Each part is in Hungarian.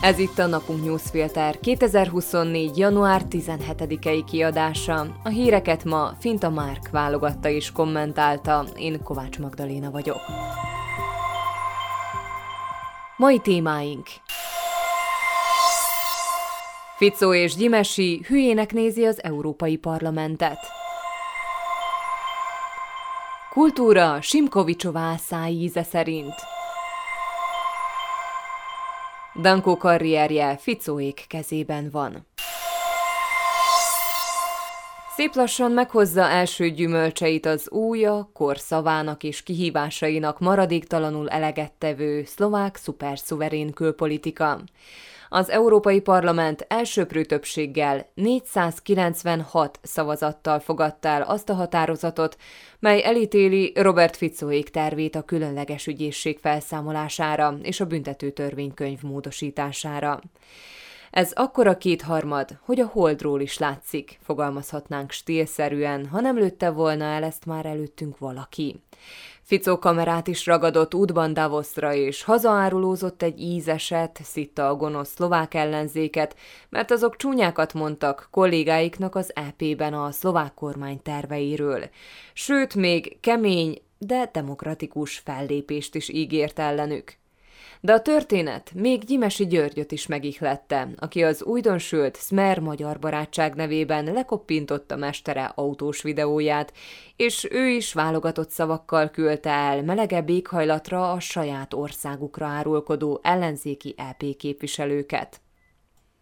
Ez itt a Napunk Newsfilter 2024. január 17-i kiadása. A híreket ma Finta Márk válogatta és kommentálta, én Kovács Magdaléna vagyok. Mai témáink Ficó és Gyimesi hülyének nézi az Európai Parlamentet. Kultúra Simkovicsová szájíze szerint. Dankó karrierje Ficóék kezében van. Szép lassan meghozza első gyümölcseit az újja, korszavának és kihívásainak maradéktalanul eleget tevő szlovák szuperszuverén külpolitika az Európai Parlament elsőprő többséggel 496 szavazattal fogadta el azt a határozatot, mely elítéli Robert Ficóék tervét a különleges ügyészség felszámolására és a büntető törvénykönyv módosítására. Ez akkora kétharmad, hogy a holdról is látszik, fogalmazhatnánk stílszerűen, ha nem lőtte volna el ezt már előttünk valaki. Ficó kamerát is ragadott útban Davosra, és hazaárulózott egy ízeset, szitta a gonosz szlovák ellenzéket, mert azok csúnyákat mondtak kollégáiknak az EP-ben a szlovák kormány terveiről. Sőt, még kemény, de demokratikus fellépést is ígért ellenük. De a történet még Gyimesi Györgyöt is megihlette, aki az újdonsült Smer Magyar Barátság nevében lekoppintotta mestere autós videóját, és ő is válogatott szavakkal küldte el melegebb éghajlatra a saját országukra árulkodó ellenzéki EP képviselőket.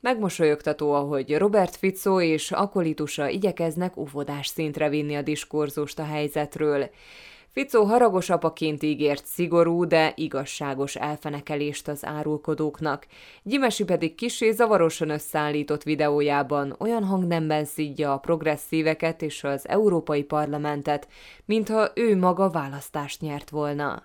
Megmosolyogtató, ahogy Robert Fico és akolitusa igyekeznek óvodás szintre vinni a diskurzust a helyzetről. Ficó haragos apaként ígért szigorú, de igazságos elfenekelést az árulkodóknak. Gyimesi pedig kisé zavarosan összeállított videójában olyan hangnemben szidja a progresszíveket és az Európai Parlamentet, mintha ő maga választást nyert volna.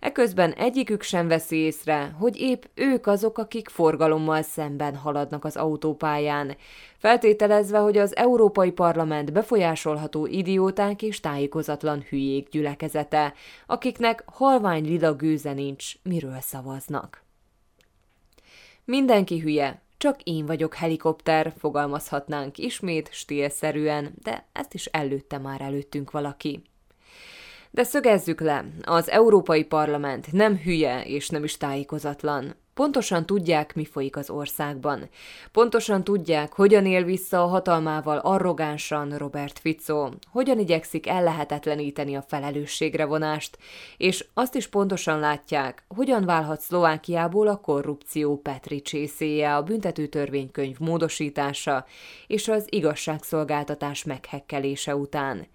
Eközben egyikük sem veszi észre, hogy épp ők azok, akik forgalommal szemben haladnak az autópályán, feltételezve, hogy az Európai Parlament befolyásolható idióták és tájékozatlan hülyék gyülekezete, akiknek halvány lila gőze nincs, miről szavaznak. Mindenki hülye, csak én vagyok helikopter, fogalmazhatnánk ismét stílszerűen, de ezt is előtte már előttünk valaki. De szögezzük le, az Európai Parlament nem hülye és nem is tájékozatlan. Pontosan tudják, mi folyik az országban. Pontosan tudják, hogyan él vissza a hatalmával arrogánsan Robert Fico, hogyan igyekszik ellehetetleníteni a felelősségre vonást, és azt is pontosan látják, hogyan válhat Szlovákiából a korrupció Petri csészéje, a büntetőtörvénykönyv módosítása és az igazságszolgáltatás meghekkelése után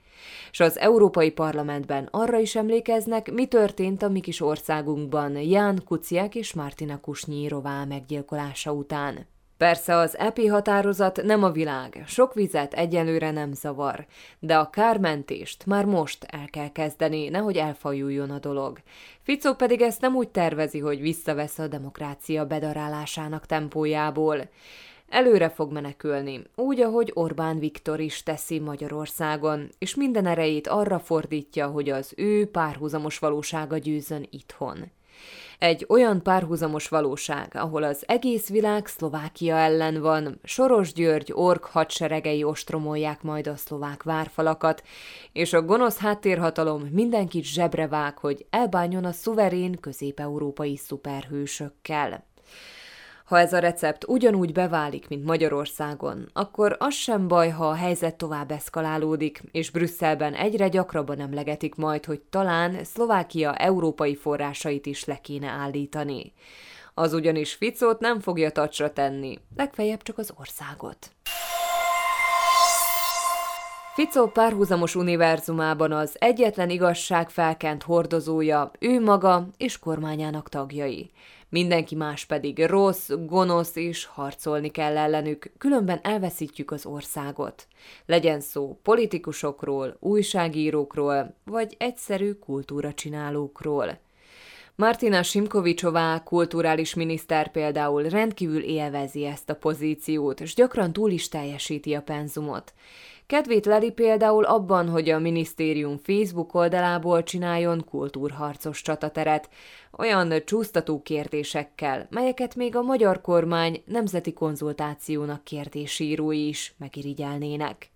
és az Európai Parlamentben arra is emlékeznek, mi történt a mi kis országunkban Ján Kuciák és Martina Kusnyírová meggyilkolása után. Persze az EP határozat nem a világ, sok vizet egyelőre nem zavar, de a kármentést már most el kell kezdeni, nehogy elfajuljon a dolog. Ficó pedig ezt nem úgy tervezi, hogy visszavesz a demokrácia bedarálásának tempójából. Előre fog menekülni, úgy, ahogy Orbán Viktor is teszi Magyarországon, és minden erejét arra fordítja, hogy az ő párhuzamos valósága győzön itthon. Egy olyan párhuzamos valóság, ahol az egész világ Szlovákia ellen van, Soros György ork hadseregei ostromolják majd a szlovák várfalakat, és a gonosz háttérhatalom mindenkit zsebre hogy elbánjon a szuverén közép-európai szuperhősökkel. Ha ez a recept ugyanúgy beválik, mint Magyarországon, akkor az sem baj, ha a helyzet tovább eszkalálódik, és Brüsszelben egyre gyakrabban emlegetik majd, hogy talán Szlovákia európai forrásait is le kéne állítani. Az ugyanis Ficót nem fogja tacsra tenni, legfeljebb csak az országot. Ficó párhuzamos univerzumában az egyetlen igazság felkent hordozója, ő maga és kormányának tagjai mindenki más pedig rossz, gonosz, és harcolni kell ellenük, különben elveszítjük az országot. Legyen szó politikusokról, újságírókról, vagy egyszerű kultúracsinálókról. Martina Simkovicsová, kulturális miniszter például rendkívül élvezi ezt a pozíciót, és gyakran túl is teljesíti a penzumot. Kedvét leli például abban, hogy a minisztérium Facebook oldalából csináljon kultúrharcos csatateret, olyan csúsztató kérdésekkel, melyeket még a magyar kormány nemzeti konzultációnak kérdésírói is megirigyelnének.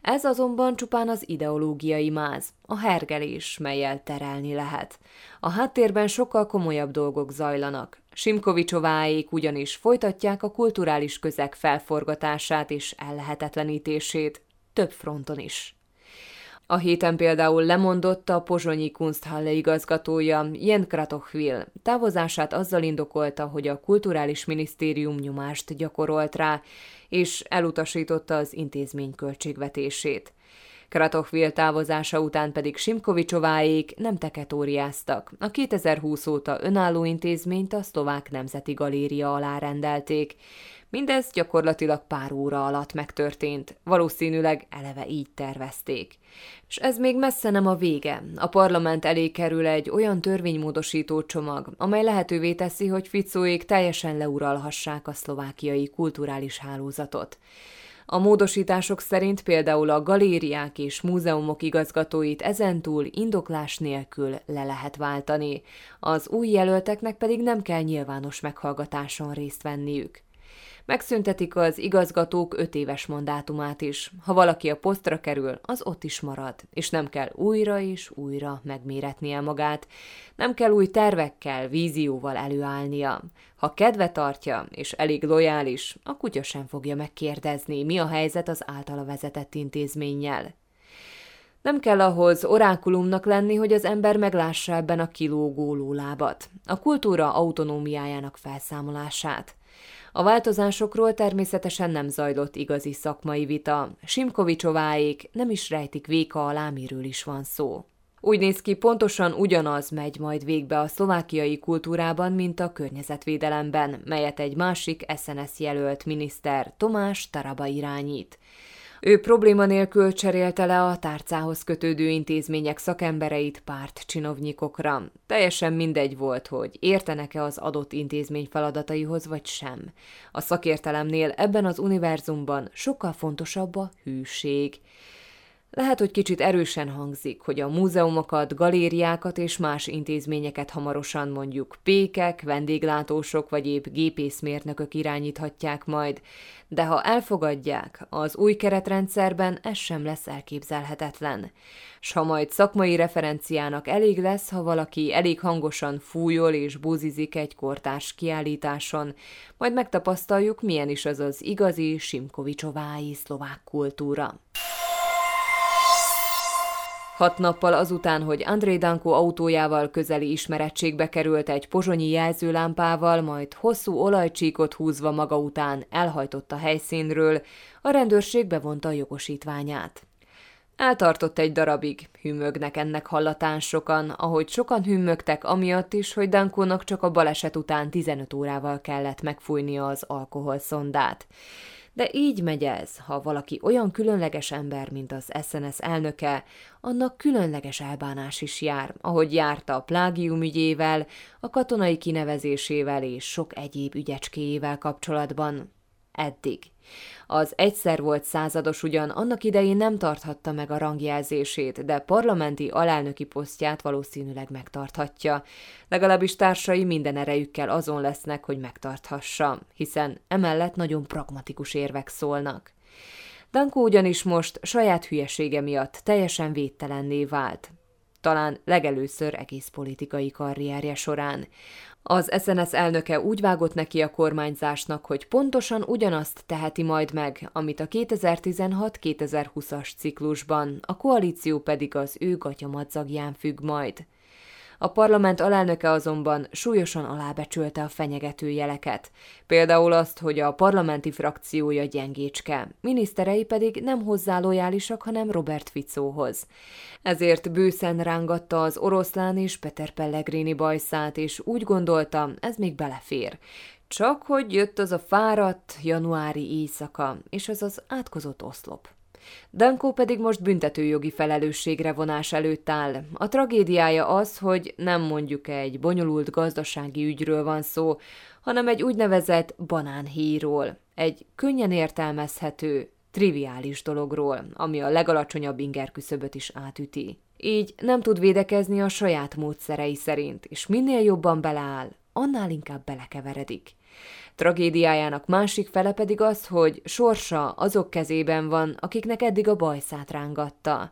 Ez azonban csupán az ideológiai máz, a hergelés, melyel terelni lehet. A háttérben sokkal komolyabb dolgok zajlanak. Simkovicsováék ugyanis folytatják a kulturális közeg felforgatását és ellehetetlenítését, több fronton is. A héten például lemondott a pozsonyi Kunsthalle igazgatója, Jen Kratochvil. Távozását azzal indokolta, hogy a kulturális minisztérium nyomást gyakorolt rá, és elutasította az intézmény költségvetését. Kratochvil távozása után pedig Simkovicsováék nem teketóriáztak. A 2020 óta önálló intézményt a Szlovák Nemzeti Galéria alá rendelték. Mindez gyakorlatilag pár óra alatt megtörtént, valószínűleg eleve így tervezték. És ez még messze nem a vége. A parlament elé kerül egy olyan törvénymódosító csomag, amely lehetővé teszi, hogy Ficóék teljesen leuralhassák a szlovákiai kulturális hálózatot. A módosítások szerint például a galériák és múzeumok igazgatóit ezentúl indoklás nélkül le lehet váltani, az új jelölteknek pedig nem kell nyilvános meghallgatáson részt venniük. Megszüntetik az igazgatók öt éves mandátumát is. Ha valaki a posztra kerül, az ott is marad, és nem kell újra és újra megméretnie magát. Nem kell új tervekkel, vízióval előállnia. Ha kedve tartja, és elég lojális, a kutya sem fogja megkérdezni, mi a helyzet az általa vezetett intézménnyel. Nem kell ahhoz orákulumnak lenni, hogy az ember meglássa ebben a kilógó lólábat, a kultúra autonómiájának felszámolását. A változásokról természetesen nem zajlott igazi szakmai vita. Simkovicsováék nem is rejtik véka alá, miről is van szó. Úgy néz ki, pontosan ugyanaz megy majd végbe a szlovákiai kultúrában, mint a környezetvédelemben, melyet egy másik SNS jelölt miniszter Tomás Taraba irányít. Ő probléma nélkül cserélte le a tárcához kötődő intézmények szakembereit párt csinovnyikokra. Teljesen mindegy volt, hogy értenek-e az adott intézmény feladataihoz vagy sem. A szakértelemnél ebben az univerzumban sokkal fontosabb a hűség. Lehet, hogy kicsit erősen hangzik, hogy a múzeumokat, galériákat és más intézményeket hamarosan mondjuk pékek, vendéglátósok vagy épp gépészmérnökök irányíthatják majd, de ha elfogadják, az új keretrendszerben ez sem lesz elképzelhetetlen. S ha majd szakmai referenciának elég lesz, ha valaki elég hangosan fújol és buzizik egy kortárs kiállításon, majd megtapasztaljuk, milyen is az az igazi Simkovicsovái szlovák kultúra. Hat nappal azután, hogy André Danko autójával közeli ismerettségbe került egy pozsonyi jelzőlámpával, majd hosszú olajcsíkot húzva maga után elhajtott a helyszínről, a rendőrség bevonta a jogosítványát. Eltartott egy darabig, hümmögnek ennek hallatán sokan, ahogy sokan hümmögtek amiatt is, hogy Dankónak csak a baleset után 15 órával kellett megfújnia az alkoholszondát. De így megy ez, ha valaki olyan különleges ember, mint az SNS elnöke, annak különleges elbánás is jár, ahogy járta a plágium ügyével, a katonai kinevezésével és sok egyéb ügyecskéjével kapcsolatban. Eddig. Az egyszer volt százados ugyan annak idején nem tarthatta meg a rangjelzését, de parlamenti alelnöki posztját valószínűleg megtarthatja. Legalábbis társai minden erejükkel azon lesznek, hogy megtarthassa, hiszen emellett nagyon pragmatikus érvek szólnak. Danko ugyanis most saját hülyesége miatt teljesen védtelenné vált. Talán legelőször egész politikai karrierje során. Az SNS elnöke úgy vágott neki a kormányzásnak, hogy pontosan ugyanazt teheti majd meg, amit a 2016-2020-as ciklusban, a koalíció pedig az ő gatyamadzagján függ majd. A parlament alelnöke azonban súlyosan alábecsülte a fenyegető jeleket. Például azt, hogy a parlamenti frakciója gyengécske, miniszterei pedig nem hozzá lojálisak, hanem Robert Ficóhoz. Ezért bőszen rángatta az oroszlán és Peter Pellegrini bajszát, és úgy gondolta, ez még belefér. Csak hogy jött az a fáradt januári éjszaka, és az az átkozott oszlop. Danko pedig most büntetőjogi felelősségre vonás előtt áll. A tragédiája az, hogy nem mondjuk egy bonyolult gazdasági ügyről van szó, hanem egy úgynevezett banánhíról, egy könnyen értelmezhető, triviális dologról, ami a legalacsonyabb inger küszöböt is átüti. Így nem tud védekezni a saját módszerei szerint, és minél jobban beleáll, annál inkább belekeveredik. Tragédiájának másik fele pedig az, hogy sorsa azok kezében van, akiknek eddig a bajszát rángatta.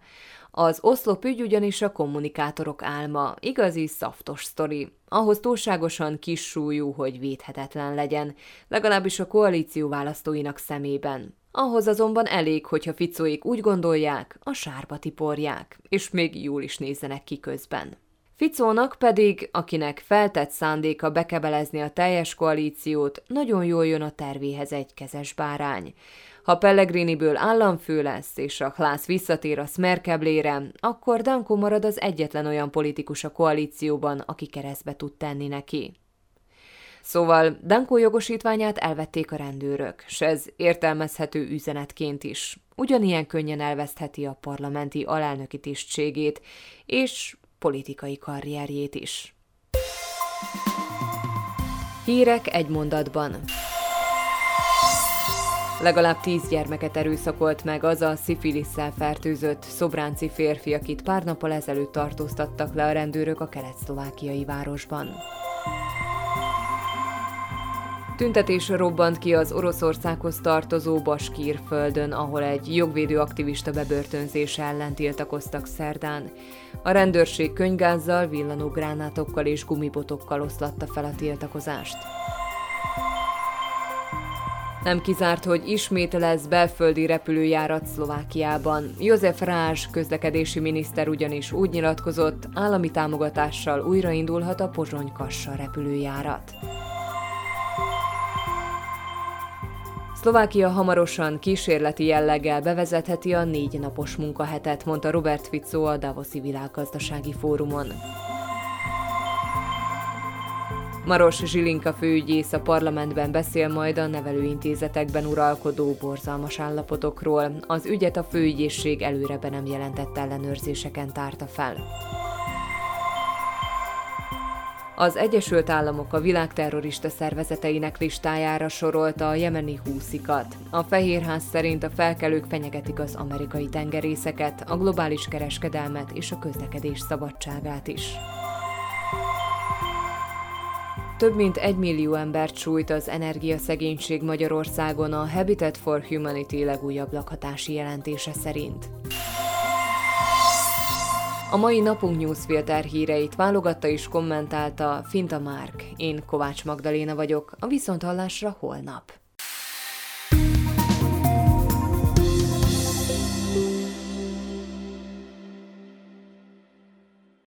Az oszlop ügy ugyanis a kommunikátorok álma, igazi szaftos sztori, ahhoz túlságosan kis súlyú, hogy védhetetlen legyen, legalábbis a koalíció választóinak szemében. Ahhoz azonban elég, hogyha ficóik úgy gondolják, a sárba tiporják, és még jól is nézzenek ki közben. Ficónak pedig, akinek feltett szándéka bekebelezni a teljes koalíciót, nagyon jól jön a tervéhez egy kezes bárány. Ha Pellegriniből államfő lesz, és a Klász visszatér a Smerkeblére, akkor Danko marad az egyetlen olyan politikus a koalícióban, aki keresztbe tud tenni neki. Szóval Danko jogosítványát elvették a rendőrök, s ez értelmezhető üzenetként is. Ugyanilyen könnyen elvesztheti a parlamenti alelnöki tisztségét, és politikai karrierjét is. Hírek egy mondatban. Legalább tíz gyermeket erőszakolt meg az a szifilisszel fertőzött szobránci férfi, akit pár nappal ezelőtt tartóztattak le a rendőrök a kelet-szlovákiai városban. Tüntetés robbant ki az Oroszországhoz tartozó Baskír földön, ahol egy jogvédő aktivista bebörtönzése ellen tiltakoztak szerdán. A rendőrség könygázzal, villanó gránátokkal és gumibotokkal oszlatta fel a tiltakozást. Nem kizárt, hogy ismét lesz belföldi repülőjárat Szlovákiában. József Rázs közlekedési miniszter ugyanis úgy nyilatkozott, állami támogatással újraindulhat a Pozsony-Kassa repülőjárat. Szlovákia hamarosan kísérleti jelleggel bevezetheti a négy napos munkahetet, mondta Robert Fico a Davoszi Világgazdasági Fórumon. Maros Zsilinka főügyész a parlamentben beszél majd a nevelőintézetekben uralkodó borzalmas állapotokról. Az ügyet a főügyészség előre be nem jelentett ellenőrzéseken tárta fel. Az Egyesült Államok a világ terrorista szervezeteinek listájára sorolta a jemeni húszikat. A Fehérház szerint a felkelők fenyegetik az amerikai tengerészeket, a globális kereskedelmet és a közlekedés szabadságát is. Több mint egy millió embert sújt az energiaszegénység Magyarországon a Habitat for Humanity legújabb lakhatási jelentése szerint. A mai napunk newsfilter híreit válogatta és kommentálta Finta Márk. Én Kovács Magdaléna vagyok, a Viszonthallásra holnap.